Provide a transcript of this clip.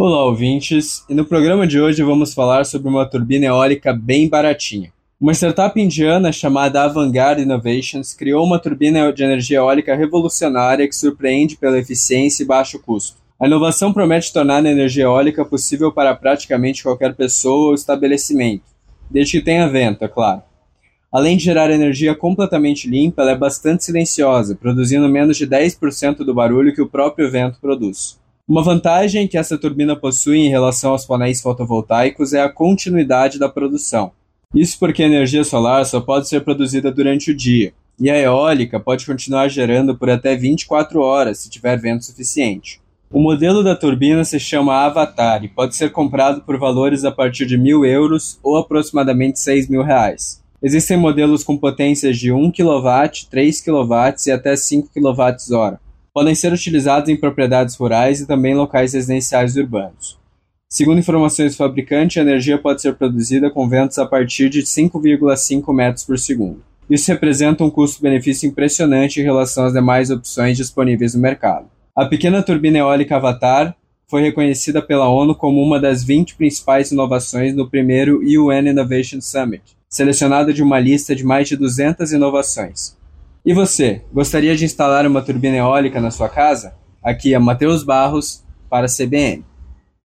Olá, ouvintes! E no programa de hoje vamos falar sobre uma turbina eólica bem baratinha. Uma startup indiana chamada Avangard Innovations criou uma turbina de energia eólica revolucionária que surpreende pela eficiência e baixo custo. A inovação promete tornar a energia eólica possível para praticamente qualquer pessoa ou estabelecimento, desde que tenha vento, é claro. Além de gerar energia completamente limpa, ela é bastante silenciosa, produzindo menos de 10% do barulho que o próprio vento produz. Uma vantagem que essa turbina possui em relação aos painéis fotovoltaicos é a continuidade da produção. Isso porque a energia solar só pode ser produzida durante o dia, e a eólica pode continuar gerando por até 24 horas se tiver vento suficiente. O modelo da turbina se chama Avatar e pode ser comprado por valores a partir de mil euros ou aproximadamente 6 mil reais. Existem modelos com potências de 1 kW, 3 kW e até 5 kWh. Podem ser utilizados em propriedades rurais e também locais residenciais urbanos. Segundo informações do fabricante, a energia pode ser produzida com ventos a partir de 5,5 metros por segundo. Isso representa um custo-benefício impressionante em relação às demais opções disponíveis no mercado. A pequena turbina eólica Avatar foi reconhecida pela ONU como uma das 20 principais inovações no primeiro UN Innovation Summit, selecionado de uma lista de mais de 200 inovações. E você, gostaria de instalar uma turbina eólica na sua casa? Aqui é Matheus Barros para a CBN.